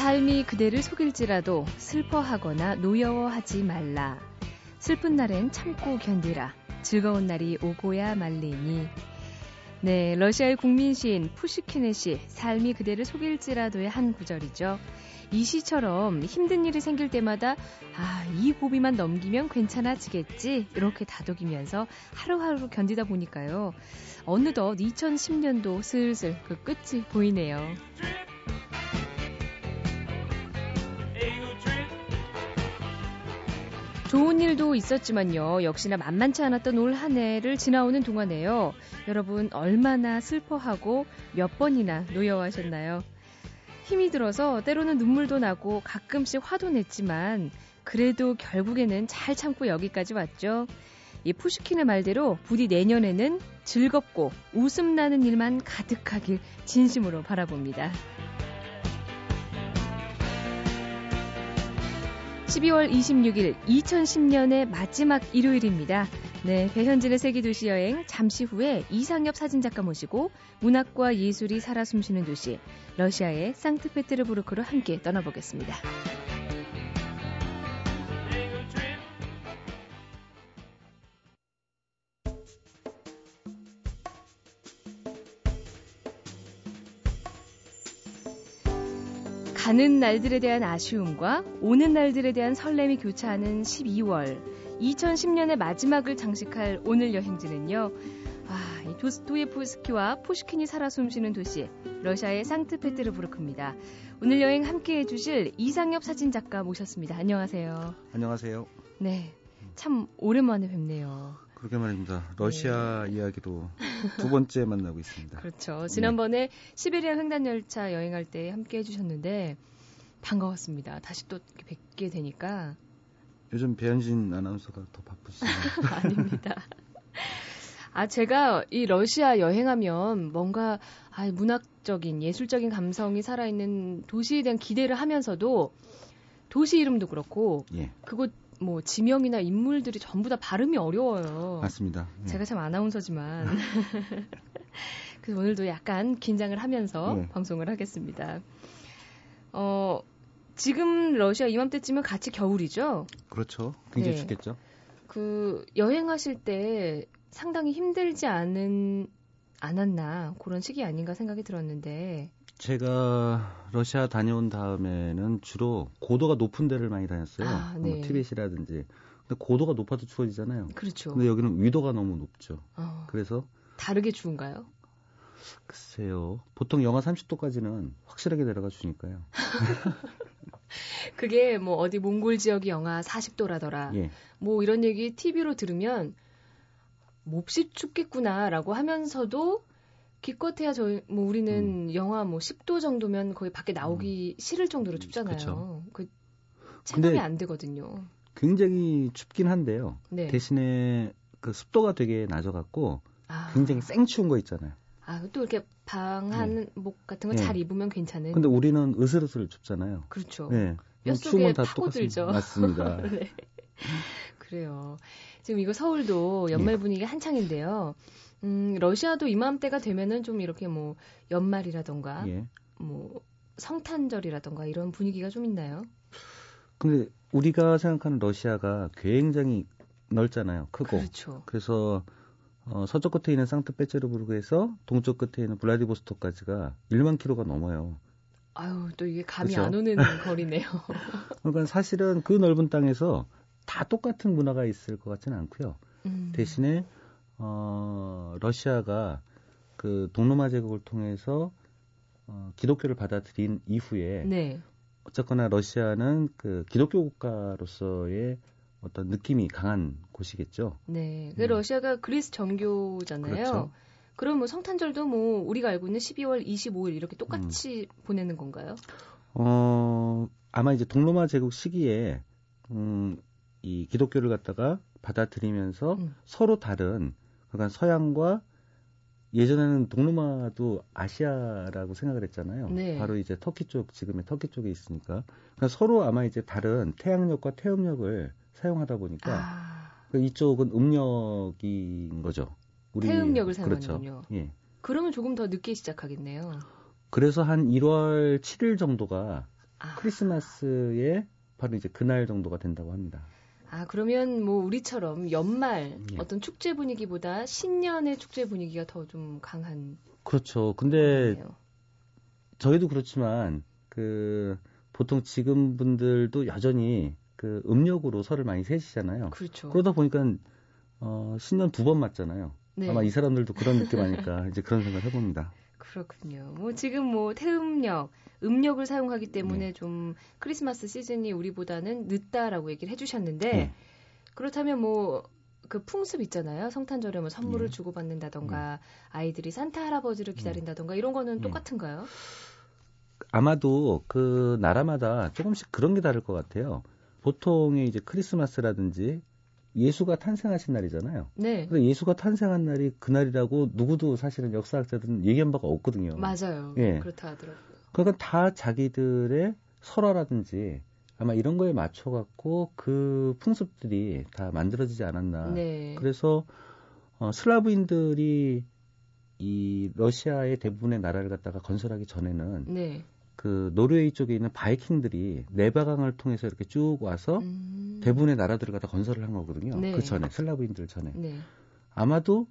삶이 그대를 속일지라도 슬퍼하거나 노여워하지 말라. 슬픈 날엔 참고 견디라. 즐거운 날이 오고야 말리니. 네, 러시아의 국민 시인 푸시킨의 시 삶이 그대를 속일지라도의 한 구절이죠. 이 시처럼 힘든 일이 생길 때마다 아, 이 고비만 넘기면 괜찮아지겠지 이렇게 다독이면서 하루하루 견디다 보니까요. 어느덧 2010년도 슬슬 그 끝이 보이네요. 좋은 일도 있었지만요. 역시나 만만치 않았던 올 한 해를 지나오는 동안에요. 여러분 얼마나 슬퍼하고 몇 번이나 노여워하셨나요? 힘이 들어서 때로는 눈물도 나고 가끔씩 화도 냈지만 그래도 결국에는 잘 참고 여기까지 왔죠. 이 푸시킨의 말대로 부디 내년에는 즐겁고 웃음 나는 일만 가득하길 진심으로 바라봅니다. 12월 26일 2010년의 마지막 일요일입니다. 네, 배현진의 세계 도시 여행 잠시 후에 이상엽 사진작가 모시고 문학과 예술이 살아 숨쉬는 도시 러시아의 상트페테르부르크로 함께 떠나보겠습니다. 가는 날들에 대한 아쉬움과 오는 날들에 대한 설렘이 교차하는 12월. 2010년의 마지막을 장식할 오늘 여행지는요. 아, 이 도스토예프스키와 푸시킨이 살아 숨쉬는 도시, 러시아의 상트페테르부르크입니다. 오늘 여행 함께 해주실 이상엽 사진작가 모셨습니다. 안녕하세요. 안녕하세요. 네. 참 오랜만에 뵙네요. 그러게 말입니다. 러시아 네. 이야기도 두 번째 만나고 있습니다. 그렇죠. 지난번에 네. 시베리아 횡단열차 여행할 때 함께 해주셨는데 반가웠습니다. 다시 또 뵙게 되니까. 요즘 배현진 아나운서가 더 바쁘시네요. 아닙니다. 아, 제가 이 러시아 여행하면 뭔가 아, 문학적인, 예술적인 감성이 살아있는 도시에 대한 기대를 하면서도 도시 이름도 그렇고 예. 그곳 뭐 지명이나 인물들이 전부 다 발음이 어려워요. 맞습니다. 예. 제가 참 아나운서지만 그래서 오늘도 약간 긴장을 하면서 예. 방송을 하겠습니다. 어 지금 러시아 이맘때쯤은 같이 겨울이죠? 그렇죠. 굉장히 네. 춥겠죠. 그 여행하실 때 상당히 힘들지 않은 않았나 그런 시기 아닌가 생각이 들었는데 제가 러시아 다녀온 다음에는 주로 고도가 높은 데를 많이 다녔어요. 아, 뭐 네. 뭐 티벳이라든지. 근데 고도가 높아도 추워지잖아요. 그렇죠. 근데 여기는 위도가 너무 높죠. 어, 그래서 다르게 추운가요? 글쎄요. 보통 영하 30도까지는 확실하게 내려가 주니까요. 그게 뭐 어디 몽골 지역이 영하 40도라더라. 예. 뭐 이런 얘기 TV로 들으면 몹시 춥겠구나라고 하면서도 기껏해야 저희 뭐 우리는 음. 영하 뭐 10도 정도면 거의 밖에 나오기 음. 싫을 정도로 춥잖아요. 그쵸. 그 체감이 안 되거든요. 굉장히 춥긴 한데요. 네. 대신에 그 습도가 되게 낮아갖고 아. 굉장히 생추운 거 있잖아요. 아, 또 이렇게 방한 네. 목 같은 거잘 네. 입으면 괜찮은. 근데 우리는 으슬으슬 춥잖아요. 그렇죠. 네. 뼛속에 파고들죠. 맞습니다. 네. 그래요. 지금 이거 서울도 연말 예. 분위기 한창인데요. 음, 러시아도 이맘때가 되면은 좀 이렇게 뭐 연말이라던가 예. 뭐 성탄절이라던가 이런 분위기가 좀 있나요? 근데 우리가 생각하는 러시아가 굉장히 넓잖아요. 크고. 그렇죠. 그래서 어, 서쪽 끝에 있는 상트페테르부르크에서 동쪽 끝에 있는 블라디보스토크까지가 1만 킬로가 넘어요. 아유, 또 이게 감이 그렇죠? 안 오는 거리네요. 그러니까 사실은 그 넓은 땅에서 다 똑같은 문화가 있을 것 같지는 않고요. 음. 대신에 어, 러시아가 그 동로마 제국을 통해서 어, 기독교를 받아들인 이후에 네. 어쨌거나 러시아는 그 기독교 국가로서의 어떤 느낌이 강한 곳이겠죠. 네. 그 음. 러시아가 그리스 정교잖아요. 그렇죠. 그럼 뭐 성탄절도 뭐 우리가 알고 있는 12월 25일 이렇게 똑같이 음. 보내는 건가요? 어, 아마 이제 동로마 제국 시기에 음, 이 기독교를 갖다가 받아들이면서 음. 서로 다른 그러니까 서양과 예전에는 동로마도 아시아라고 생각을 했잖아요. 네. 바로 이제 터키 쪽 지금의 터키 쪽에 있으니까 그러니까 서로 아마 이제 다른 태양력과 태음력을 사용하다 보니까 아. 그 이쪽은 음력인 거죠. 우리 태음력을 사용하는군요. 그렇죠. 예. 그러면 조금 더 늦게 시작하겠네요. 그래서 한 1월 7일 정도가 아. 크리스마스에 바로 이제 그날 정도가 된다고 합니다. 아, 그러면 뭐 우리처럼 연말 예. 어떤 축제 분위기보다 신년의 축제 분위기가 더 좀 강한. 그렇죠. 근데 거네요. 저희도 그렇지만 그 보통 지금 분들도 여전히 그 음력으로 설을 많이 세시잖아요. 그렇죠. 그러다 보니까 어, 신년 두 번 맞잖아요. 네. 아마 이 사람들도 그런 느낌 아닐까 이제 그런 생각 해봅니다. 그렇군요. 뭐 지금 뭐 태음력, 음력을 사용하기 때문에 네. 좀 크리스마스 시즌이 우리보다는 늦다라고 얘기를 해주셨는데 네. 그렇다면 뭐 그 풍습 있잖아요. 성탄절에 뭐 선물을 네. 주고 받는다던가 네. 아이들이 산타 할아버지를 기다린다던가 이런 거는 네. 똑같은가요? 아마도 그 나라마다 조금씩 그런 게 다를 것 같아요. 보통의 이제 크리스마스라든지 예수가 탄생하신 날이잖아요. 네. 근데 예수가 탄생한 날이 그날이라고 누구도 사실은 역사학자들은 얘기한 바가 없거든요. 맞아요. 예. 그렇다 하더라고요. 그러니까 다 자기들의 설화라든지 아마 이런 거에 맞춰 갖고 그 풍습들이 다 만들어지지 않았나. 네. 그래서 어, 슬라브인들이 이 러시아의 대부분의 나라를 갖다가 건설하기 전에는 네. 그 노르웨이 쪽에 있는 바이킹들이 네바강을 통해서 이렇게 쭉 와서 음. 대부분의 나라들을 갖다 건설을 한 거거든요. 네. 그 전에 슬라브인들 전에 네. 아마도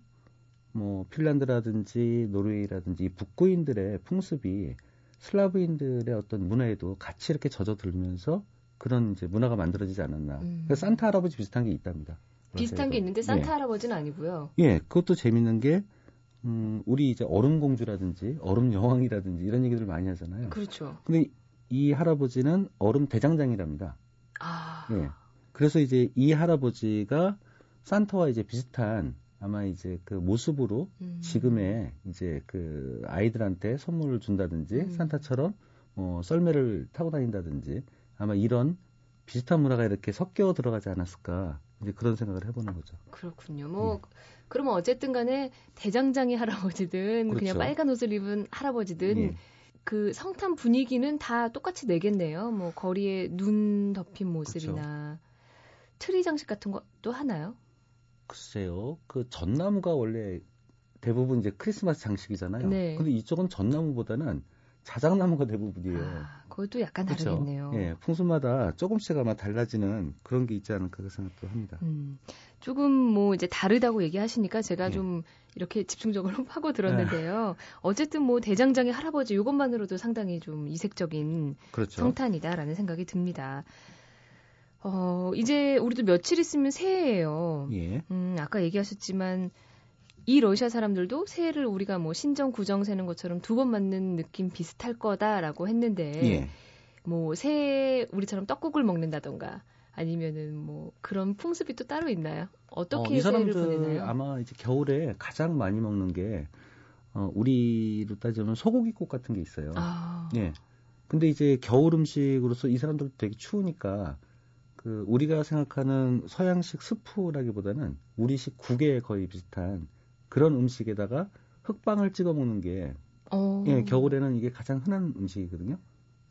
뭐 핀란드라든지 노르웨이라든지 이 북구인들의 풍습이 슬라브인들의 어떤 문화에도 같이 이렇게 젖어들면서 그런 이제 문화가 만들어지지 않았나. 음. 그래서 산타 할아버지 비슷한 게 있답니다. 비슷한 게 있는데 산타 예. 할아버지는 아니고요. 예, 그것도 재밌는 게 음, 우리 이제 얼음 공주라든지 얼음 여왕이라든지 이런 얘기들 많이 하잖아요. 그렇죠. 근데 이 할아버지는 얼음 대장장이랍니다. 아. 예. 그래서 이제 이 할아버지가 산타와 이제 비슷한 아마 이제 그 모습으로 음. 지금의 이제 그 아이들한테 선물을 준다든지 음. 산타처럼 뭐 썰매를 타고 다닌다든지 아마 이런 비슷한 문화가 이렇게 섞여 들어가지 않았을까 이제 그런 생각을 해보는 거죠. 그렇군요. 뭐 네. 그러면 어쨌든 간에 대장장이 할아버지든 그렇죠. 그냥 빨간 옷을 입은 할아버지든 네. 그 성탄 분위기는 다 똑같이 내겠네요. 뭐 거리에 눈 덮인 모습이나 그렇죠. 트리 장식 같은 것도 하나요? 글쎄요. 그 전나무가 원래 대부분 이제 크리스마스 장식이잖아요. 네. 근데 이쪽은 전나무보다는 자작나무가 대부분이에요. 아, 그것도 약간 그렇죠? 다르겠네요. 예, 풍수마다 조금씩 아마 달라지는 그런 게 있지 않을까 생각도 합니다. 음, 조금 뭐 이제 다르다고 얘기하시니까 제가 예. 좀 이렇게 집중적으로 파고 들었는데요. 예. 어쨌든 뭐 대장장의 할아버지 이것만으로도 상당히 좀 이색적인 그렇죠. 성탄이다라는 생각이 듭니다. 어, 이제 우리도 며칠 있으면 새해예요. 예. 음, 아까 얘기하셨지만 이 러시아 사람들도 새해를 우리가 뭐 신정 구정 세는 것처럼 두 번 맞는 느낌 비슷할 거다라고 했는데 예. 뭐 새해 우리처럼 떡국을 먹는다던가 아니면은 뭐 그런 풍습이 또 따로 있나요? 어떻게 어, 이 사람들 보내나요? 아마 이제 겨울에 가장 많이 먹는 게 어, 우리로 따지면 소고기국 같은 게 있어요. 아. 예. 근데 이제 겨울 음식으로서 이 사람들 되게 추우니까 그 우리가 생각하는 서양식 스프라기보다는 우리식 국에 거의 비슷한 그런 음식에다가 흑빵을 찍어 먹는 게 어. 예, 겨울에는 이게 가장 흔한 음식이거든요.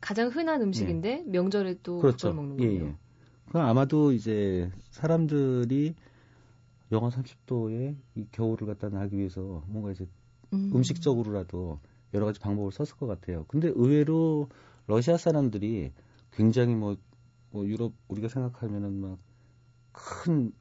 가장 흔한 음식인데 예. 명절에 또 그렇죠. 먹는 거예요. 예, 예. 그 아마도 이제 사람들이 영하 30도에 이 겨울을 갖다 나기 위해서 뭔가 이제 음. 음식적으로라도 여러 가지 방법을 썼을 것 같아요. 근데 의외로 러시아 사람들이 굉장히 뭐, 뭐 유럽 우리가 생각하면은 막 큰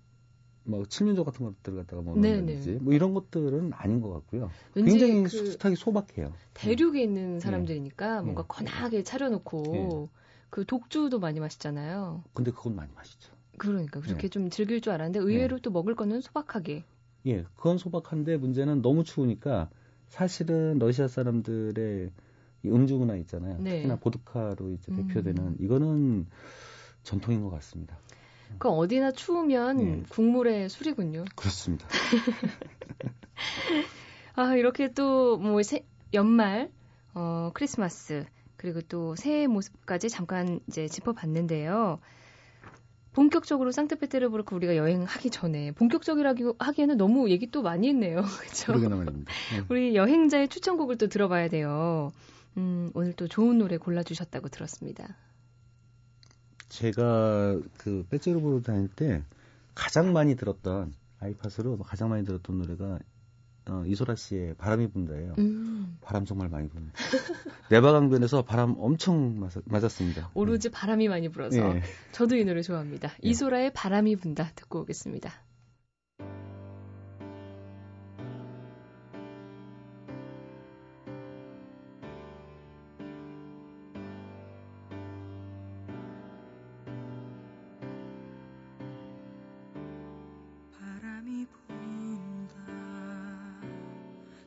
뭐 칠면조 같은 것들 갖다가 먹는다든지 뭐 이런 것들은 아닌 것 같고요. 굉장히 그 숱하게 소박해요. 대륙에 있는 네. 사람들이니까 네. 뭔가 건하게 차려놓고 네. 그 독주도 많이 마시잖아요. 근데 그건 많이 마시죠. 그러니까 그렇게 네. 좀 즐길 줄 알았는데 의외로 네. 또 먹을 거는 소박하게. 예, 그건 소박한데 문제는 너무 추우니까 사실은 러시아 사람들의 이 음주 문화 있잖아요. 네. 특히나 보드카로 이제 대표되는 음. 이거는 전통인 것 같습니다. 그 어디나 추우면 네. 국물에 술이군요. 그렇습니다. 아 이렇게 또뭐 연말, 어 크리스마스 그리고 또 새해 모습까지 잠깐 이제 짚어봤는데요. 본격적으로 상트페테르부르크 우리가 여행하기 전에 본격적이라기 하기에는 너무 얘기 또 많이 했네요. 그렇죠? 네. 우리 여행자의 추천곡을 또 들어봐야 돼요. 음, 오늘 또 좋은 노래 골라주셨다고 들었습니다. 제가 그 배째로보로 다닐 때 가장 많이 들었던 아이팟으로 가장 많이 들었던 노래가 어, 이소라 씨의 바람이 분다예요. 음. 바람 정말 많이 부는. 내바강변에서 바람 엄청 맞았, 습니다 오로지 네. 바람이 많이 불어서. 네. 저도 이 노래 좋아합니다. 네. 이소라의 바람이 분다 듣고 오겠습니다.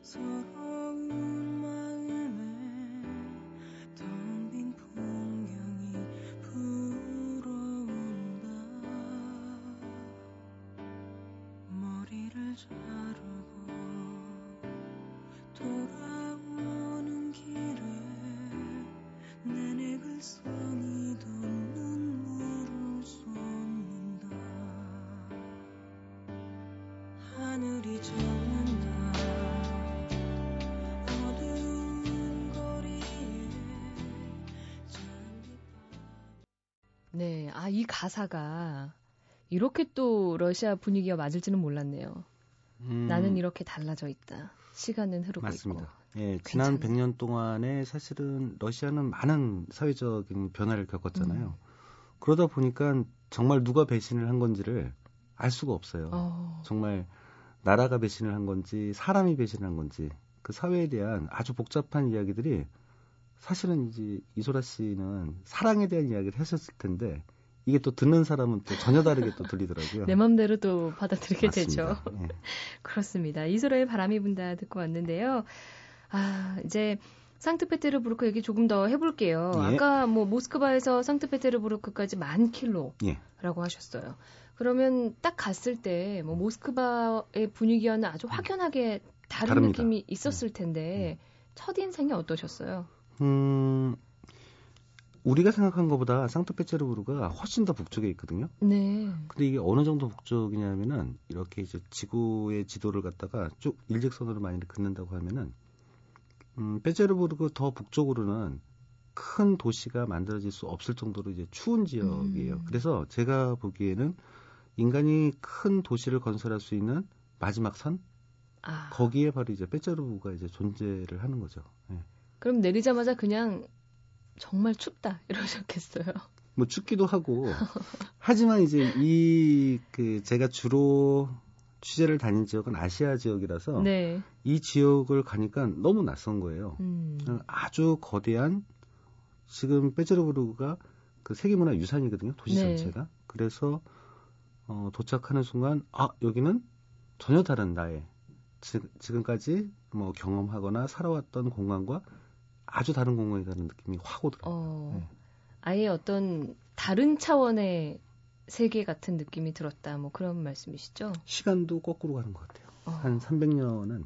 네, 이 가사가 이렇게 또 러시아 분위기가 맞을지는 몰랐네요. 음, 나는 이렇게 달라져 있다. 시간은 흐르고 맞습니다. 있고. 예, 지난 괜찮 100년 동안에 사실은 러시아는 많은 사회적인 변화를 겪었잖아요. 음. 그러다 보니까 정말 누가 배신을 한 건지를 알 수가 없어요. 어. 정말 나라가 배신을 한 건지 사람이 배신을 한 건지 그 사회에 대한 아주 복잡한 이야기들이 사실은 이제 이소라 씨는 사랑에 대한 이야기를 하셨을 텐데 이게 또 듣는 사람은 또 전혀 다르게 또 들리더라고요. 내 맘대로 또 받아들이게 맞습니다. 되죠. 예. 그렇습니다. 이소라의 바람이 분다 듣고 왔는데요. 아, 이제 상트페테르부르크 얘기 조금 더 해볼게요. 예. 아까 뭐 모스크바에서 상트페테르부르크까지 만 킬로라고 예. 하셨어요. 그러면 딱 갔을 때 뭐 모스크바의 분위기와는 아주 확연하게 다른 다릅니다. 느낌이 있었을 예. 텐데 첫 인상이 어떠셨어요? 음, 우리가 생각한 것보다 상트페테르부르가 훨씬 더 북쪽에 있거든요. 네. 근데 이게 어느 정도 북쪽이냐면은 이렇게 이제 지구의 지도를 갖다가 쭉 일직선으로 많이 긋는다고 하면은 음, 페테르부르크 더 북쪽으로는 큰 도시가 만들어질 수 없을 정도로 이제 추운 지역이에요. 음. 그래서 제가 보기에는 인간이 큰 도시를 건설할 수 있는 마지막 선 아. 거기에 바로 이제 페테르부르가 이제 존재를 하는 거죠. 네. 그럼 내리자마자 그냥 정말 춥다 이러셨겠어요. 뭐 춥기도 하고 하지만 이제 이 그 제가 주로 취재를 다닌 지역은 아시아 지역이라서 네. 이 지역을 가니까 너무 낯선 거예요. 음. 아주 거대한 지금 페제르부르가 그 세계문화 유산이거든요. 도시 네. 전체가. 그래서 어, 도착하는 순간 아 여기는 전혀 다른 나의 지, 지금까지 뭐 경험하거나 살아왔던 공간과 아주 다른 공간이라는 느낌이 확 오더라고요. 어, 네. 아예 어떤 다른 차원의 세계 같은 느낌이 들었다. 뭐 그런 말씀이시죠? 시간도 거꾸로 가는 것 같아요. 어. 한 300년은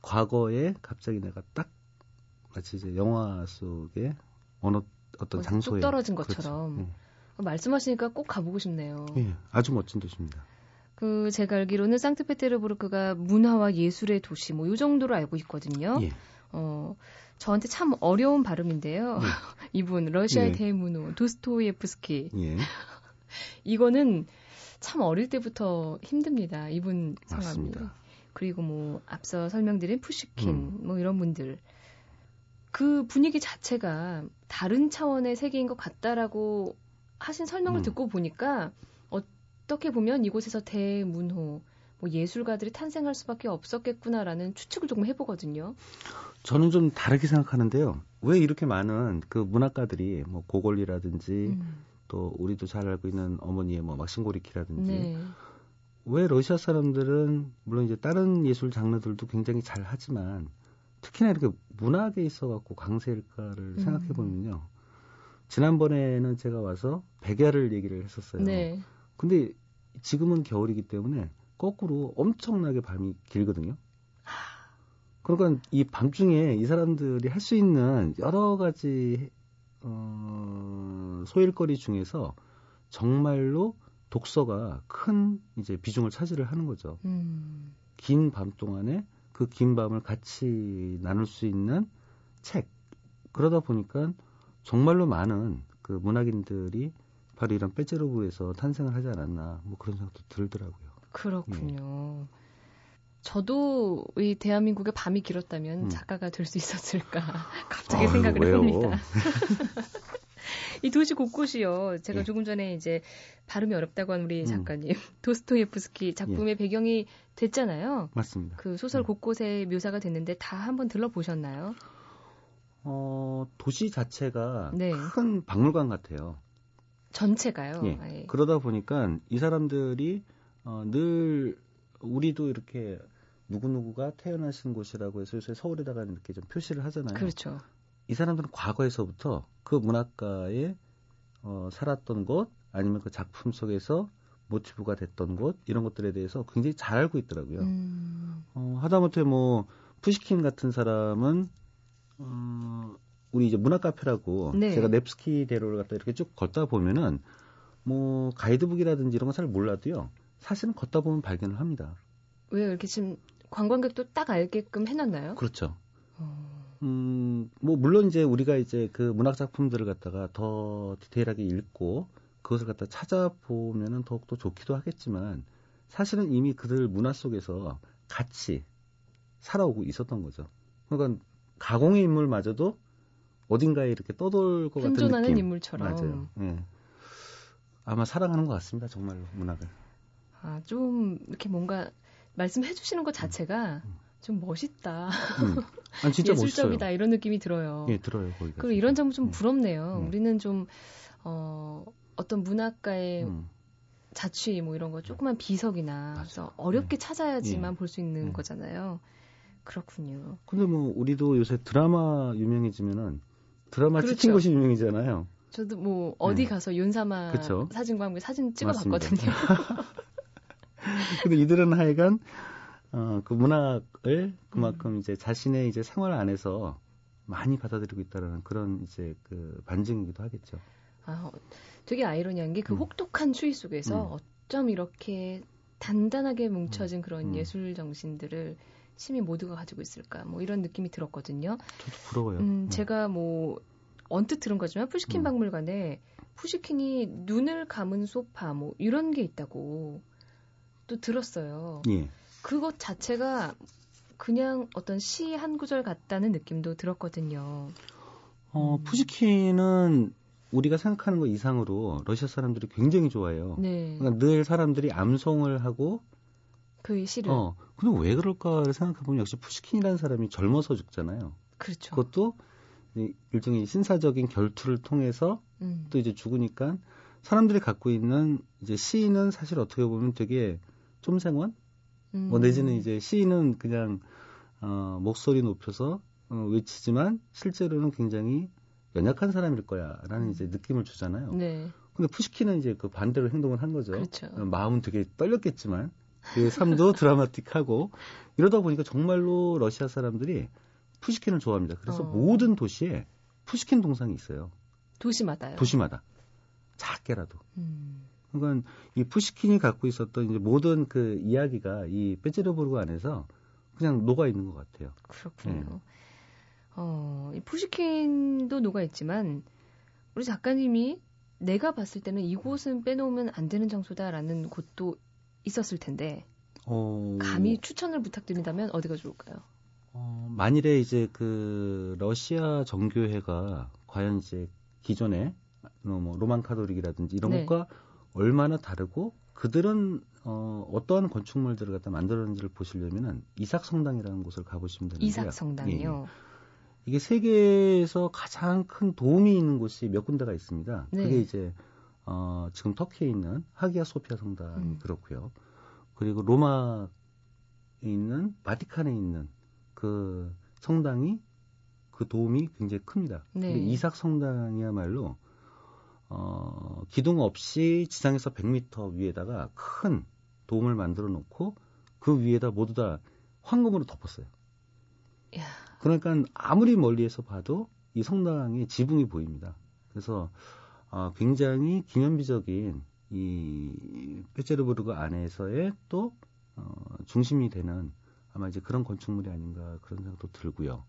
과거에 갑자기 내가 딱 마치 이제 영화 속에 어느 어떤 어, 장소에 뚝 떨어진 것처럼 그렇죠. 네. 말씀하시니까 꼭 가보고 싶네요. 네, 아주 멋진 도시입니다. 그 제가 알기로는 상트페테르부르크가 문화와 예술의 도시 뭐 이 정도로 알고 있거든요. 예. 어 저한테 참 어려운 발음인데요. 네. 이분 러시아의 예. 대문호 도스토예프스키. 예. 이거는 참 어릴 때부터 힘듭니다. 이분 성함이. 맞습니다. 그리고 뭐 앞서 설명드린 푸시킨 음. 뭐 이런 분들 그 분위기 자체가 다른 차원의 세계인 것 같다라고 하신 설명을 음. 듣고 보니까 어떻게 보면 이곳에서 대문호 뭐 예술가들이 탄생할 수밖에 없었겠구나라는 추측을 조금 해보거든요. 저는 좀 다르게 생각하는데요. 왜 이렇게 많은 그 문학가들이 뭐 고골리라든지 음. 또 우리도 잘 알고 있는 어머니의 뭐 막신고리키라든지 네. 왜 러시아 사람들은 물론 이제 다른 예술 장르들도 굉장히 잘 하지만 특히나 이렇게 문학에 있어 갖고 강세일까를 음. 생각해 보면요. 지난번에는 제가 와서 백야를 얘기를 했었어요. 네. 근데 지금은 겨울이기 때문에 거꾸로 엄청나게 밤이 길거든요. 그러니까 이 밤중에 이 사람들이 할 수 있는 여러 가지 어, 소일거리 중에서 정말로 독서가 큰 이제 비중을 차지를 하는 거죠. 음. 긴밤 동안에 그 긴 밤을 같이 나눌 수 있는 책. 그러다 보니까 정말로 많은 그 문학인들이 바로 이런 빼제로브에서 탄생을 하지 않았나 뭐 그런 생각도 들더라고요. 그렇군요. 예. 저도 이 대한민국의 밤이 길었다면 음. 작가가 될 수 있었을까 갑자기 아, 생각을 왜요? 해봅니다. 이 도시 곳곳이요. 제가 예. 조금 전에 이제 발음이 어렵다고 한 우리 음. 작가님 음. 도스토예프스키 작품의 예. 배경이 됐잖아요. 맞습니다. 그 소설 음. 곳곳에 묘사가 됐는데 다 한번 들러보셨나요? 어, 도시 자체가 네. 큰 박물관 같아요. 전체가요. 예. 예. 그러다 보니까 이 사람들이 어, 늘 우리도 이렇게 누구누구가 태어나신 곳이라고 해서 요새 서울에다가 이렇게 좀 표시를 하잖아요. 그렇죠. 이 사람들은 과거에서부터 그 문학가에 어, 살았던 곳 아니면 그 작품 속에서 모티브가 됐던 곳 이런 것들에 대해서 굉장히 잘 알고 있더라고요. 음. 어, 하다못해 뭐 푸시킨 같은 사람은 어, 우리 이제 문학 카페라고 네. 제가 넵스키 대로를 갖다 이렇게 쭉 걷다 보면은 뭐 가이드북이라든지 이런 거잘 몰라도요. 사실은 걷다 보면 발견을 합니다. 왜요? 이렇게 지금 관광객도 딱 알게끔 해놨나요? 그렇죠. 어... 음, 뭐, 물론 이제 우리가 이제 그 문학 작품들을 갖다가 더 디테일하게 읽고 그것을 갖다 찾아보면은 더욱더 좋기도 하겠지만 사실은 이미 그들 문화 속에서 같이 살아오고 있었던 거죠. 그러니까 가공의 인물마저도 어딘가에 이렇게 떠돌 것 같은 느낌. 인물처럼. 맞아요. 예. 아마 사랑하는 것 같습니다. 정말로 문학을. 아, 좀 이렇게 뭔가 말씀해 주시는 것 자체가 음. 좀 멋있다. 음. 아니, 진짜 예술적이다 멋있어요. 이런 느낌이 들어요. 예, 들어요. 거기가. 그리고 이런 점은 좀 음. 부럽네요. 음. 우리는 좀 어, 어떤 문학가의 음. 자취 뭐 이런 거 조그만 비석이나 그래서 어렵게 네. 찾아야지만 예. 볼수 있는 음. 거잖아요. 그렇군요. 근데 뭐 우리도 요새 드라마 유명해지면은 드라마 그렇죠. 찍힌 곳이 유명이잖아요. 저도 뭐 어디 네. 가서 윤사마 그쵸? 사진과 함께 사진 찍어봤거든요. 근데 이들은 하여간 어, 그 문학을 그만큼 음. 이제 자신의 이제 생활 안에서 많이 받아들이고 있다는 그런 이제 그 반증이기도 하겠죠. 아, 되게 아이러니한 게그 음. 혹독한 추위 속에서 음. 어쩜 이렇게 단단하게 뭉쳐진 음. 그런 음. 예술 정신들을 시민 모두가 가지고 있을까? 뭐 이런 느낌이 들었거든요. 저도 부러워요. 음, 음. 제가 뭐 언뜻 들은 거지만 푸시킨 박물관에 푸시킨이 눈을 감은 소파 뭐 이런 게 있다고 또 들었어요. 예. 그것 자체가 그냥 어떤 시 한 구절 같다는 느낌도 들었거든요. 어, 푸시킨은 우리가 생각하는 것 이상으로 러시아 사람들이 굉장히 좋아해요. 네. 그러니까 늘 사람들이 암송을 하고 그 시를. 어, 근데 왜 그럴까를 생각해 보면 역시 푸시킨이라는 사람이 젊어서 죽잖아요. 그렇죠. 그것도 일종의 신사적인 결투를 통해서 음. 또 이제 죽으니까 사람들이 갖고 있는 이제 시인은 사실 어떻게 보면 되게 쫌생원 음. 뭐 내지는 이제 시인은 그냥 어, 목소리 높여서 어, 외치지만 실제로는 굉장히 연약한 사람일 거야라는 음. 이제 느낌을 주잖아요. 네. 근데 푸시킨은 이제 그 반대로 행동을 한 거죠. 그렇죠. 어, 마음은 되게 떨렸겠지만 그 삶도 드라마틱하고 이러다 보니까 정말로 러시아 사람들이 푸시킨을 좋아합니다. 그래서 어. 모든 도시에 푸시킨 동상이 있어요. 도시마다요. 도시마다 작게라도. 음. 그러니까 이 푸시킨이 갖고 있었던 이제 모든 그 이야기가 이 페제르부르크 안에서 그냥 녹아 있는 것 같아요. 그렇군요. 네. 어, 이 푸시킨도 녹아 있지만 우리 작가님이 내가 봤을 때는 이곳은 빼놓으면 안 되는 장소다라는 곳도 있었을 텐데 어... 감히 추천을 부탁드린다면 어디가 좋을까요? 어, 만일에 이제 그 러시아 정교회가 과연 이제 기존에 뭐 로만 카톨릭이라든지 이런 네. 것과 얼마나 다르고 그들은 어, 어떠한 건축물들을 갖다 만들었는지를 보시려면은 이삭 성당이라는 곳을 가보시면 되는데요. 이삭 성당이요. 예. 이게 세계에서 가장 큰 도움이 있는 곳이 몇 군데가 있습니다. 네. 그게 이제 어, 지금 터키에 있는 하기야 소피아 성당이 음. 그렇고요. 그리고 로마에 있는 바티칸에 있는 그 성당이 그 도움이 굉장히 큽니다. 네. 근데 이삭 성당이야말로 어, 기둥 없이 지상에서 100m 위에다가 큰 도움을 만들어 놓고 그 위에다 모두 다 황금으로 덮었어요. 야. 그러니까 아무리 멀리에서 봐도 이 성당의 지붕이 보입니다. 그래서 어, 굉장히 기념비적인 이 페체르부르크 안에서의 또 어, 중심이 되는 아마 이제 그런 건축물이 아닌가 그런 생각도 들고요.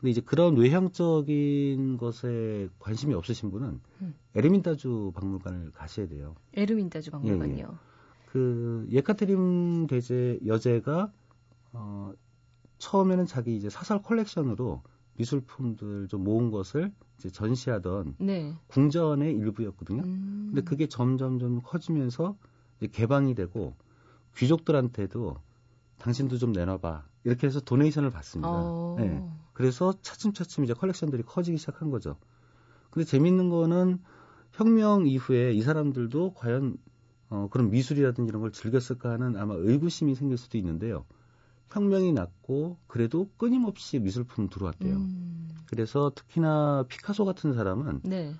근데 이제 그런 외향적인 것에 관심이 없으신 분은 음. 에르민타주 박물관을 가셔야 돼요. 에르민타주 박물관이요. 예, 예. 그 예카테린 대제 여제가 어, 처음에는 자기 이제 사설 컬렉션으로 미술품들 좀 모은 것을 이제 전시하던 네. 궁전의 일부였거든요. 음. 근데 그게 점점 점 커지면서 개방이 되고 귀족들한테도 당신도 좀 내놔봐 이렇게 해서 도네이션을 받습니다. 어. 네. 그래서 차츰차츰 이제 컬렉션들이 커지기 시작한 거죠. 근데 재밌는 거는 혁명 이후에 이 사람들도 과연 어, 그런 미술이라든지 이런 걸 즐겼을까 하는 아마 의구심이 생길 수도 있는데요. 혁명이 났고 그래도 끊임없이 미술품 들어왔대요. 음. 그래서 특히나 피카소 같은 사람은 네.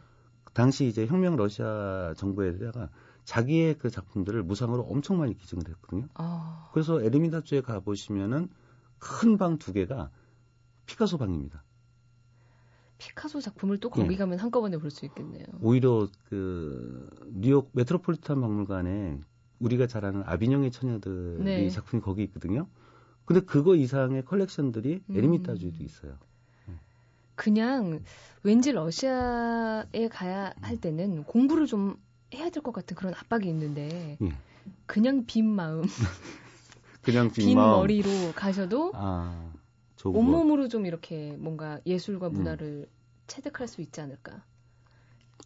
당시 이제 혁명 러시아 정부에다가 자기의 그 작품들을 무상으로 엄청 많이 기증을 했거든요. 아. 그래서 에르미다주에 가 보시면은 큰 방 두 개가 피카소 방입니다. 피카소 작품을 또 거기 네. 가면 한꺼번에 볼 수 있겠네요. 오히려 그 뉴욕 메트로폴리탄 박물관에 우리가 잘 아는 아비뇽의 처녀들이 네. 작품이 거기 있거든요. 근데 그거 이상의 컬렉션들이 음. 에르미타주에도 있어요. 네. 그냥 왠지 러시아에 가야 할 때는 공부를 좀 해야 될 것 같은 그런 압박이 있는데 예. 그냥 빈 마음, 그냥 빈, 빈 머리로 가셔도 아. 온몸으로 좀 이렇게 뭔가 예술과 음. 문화를 음. 체득할 수 있지 않을까.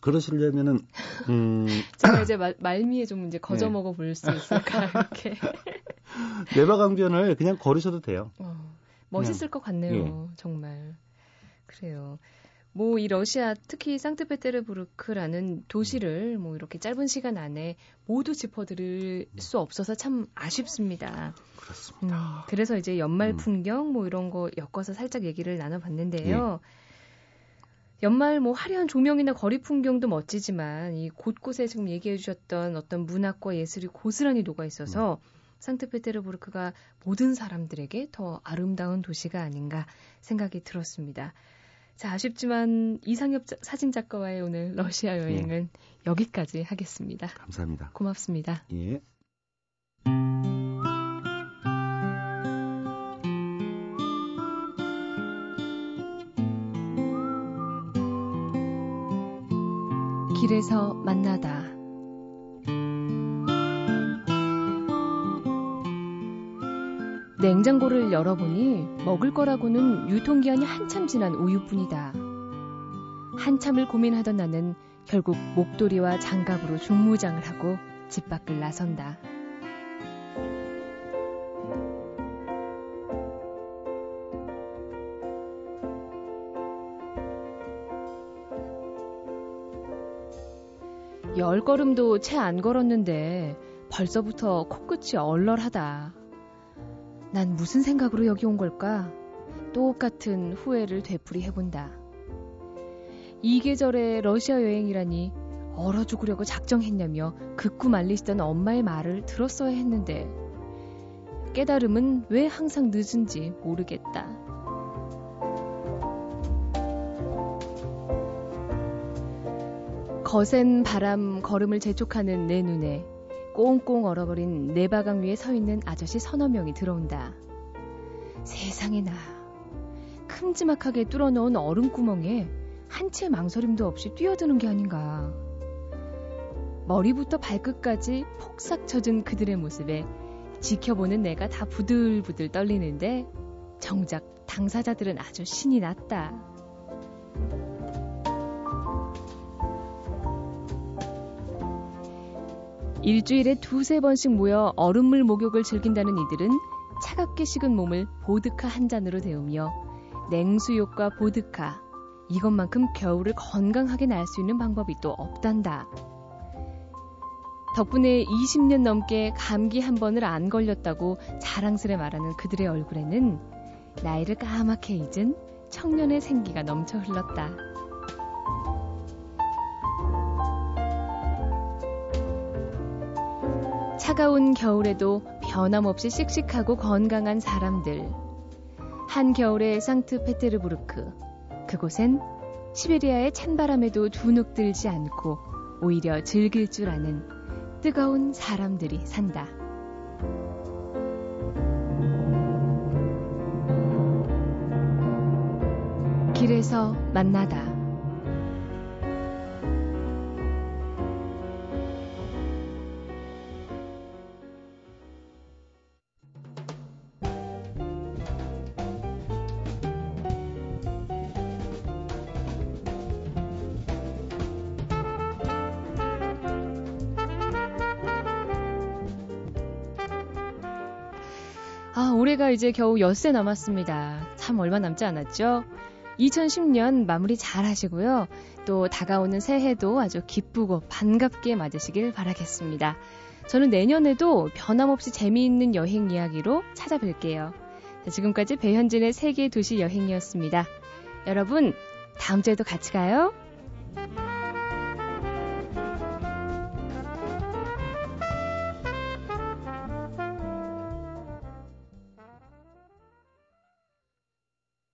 그러시려면은 음 제가 이제 말, 말미에 좀 이제 거저 네. 먹어 볼 수 있을까 이렇게 내바강변을 그냥 걸으셔도 돼요. 어, 멋있을 그냥. 것 같네요. 예. 정말 그래요. 뭐 이 러시아 특히 상트페테르부르크라는 도시를 뭐 이렇게 짧은 시간 안에 모두 짚어드릴 수 없어서 참 아쉽습니다. 그렇습니다. 음, 그래서 이제 연말 음. 풍경 뭐 이런 거 엮어서 살짝 얘기를 나눠봤는데요. 예. 연말 뭐 화려한 조명이나 거리 풍경도 멋지지만 이 곳곳에 지금 얘기해 주셨던 어떤 문학과 예술이 고스란히 녹아 있어서 음. 상트페테르부르크가 모든 사람들에게 더 아름다운 도시가 아닌가 생각이 들었습니다. 자, 아쉽지만 이상엽 사진 작가와의 오늘 러시아 여행은 예. 여기까지 하겠습니다. 감사합니다. 고맙습니다. 예. 길에서 만나다. 냉장고를 열어보니 먹을 거라고는 유통기한이 한참 지난 우유뿐이다. 한참을 고민하던 나는 결국 목도리와 장갑으로 중무장을 하고 집 밖을 나선다. 열 걸음도 채 안 걸었는데 벌써부터 코끝이 얼얼하다. 난 무슨 생각으로 여기 온 걸까? 똑같은 후회를 되풀이 해본다. 이 계절에 러시아 여행이라니 얼어 죽으려고 작정했냐며 극구 말리시던 엄마의 말을 들었어야 했는데 깨달음은 왜 항상 늦은지 모르겠다. 거센 바람 걸음을 재촉하는 내 눈에 꽁꽁 얼어버린 내바강 위에 서 있는 아저씨 서너 명이 들어온다. 세상에나 큼지막하게 뚫어놓은 얼음구멍에 한채 망설임도 없이 뛰어드는 게 아닌가. 머리부터 발끝까지 폭삭 젖은 그들의 모습에 지켜보는 내가 다 부들부들 떨리는데 정작 당사자들은 아주 신이 났다. 일주일에 두세 번씩 모여 얼음물 목욕을 즐긴다는 이들은 차갑게 식은 몸을 보드카 한 잔으로 데우며 냉수욕과 보드카 이것만큼 겨울을 건강하게 날 수 있는 방법이 또 없단다. 덕분에 20년 넘게 감기 한 번을 안 걸렸다고 자랑스레 말하는 그들의 얼굴에는 나이를 까맣게 잊은 청년의 생기가 넘쳐 흘렀다. 차가운 겨울에도 변함없이 씩씩하고 건강한 사람들. 한겨울의 상트페테르부르크. 그곳엔 시베리아의 찬바람에도 두눅들지 않고 오히려 즐길 줄 아는 뜨거운 사람들이 산다. 길에서 만나다. 올해가 이제 겨우 엿새 남았습니다. 참 얼마 남지 않았죠? 2010년 마무리 잘 하시고요. 또 다가오는 새해도 아주 기쁘고 반갑게 맞으시길 바라겠습니다. 저는 내년에도 변함없이 재미있는 여행 이야기로 찾아뵐게요. 지금까지 배현진의 세계 도시 여행이었습니다. 여러분, 다음 주에도 같이 가요.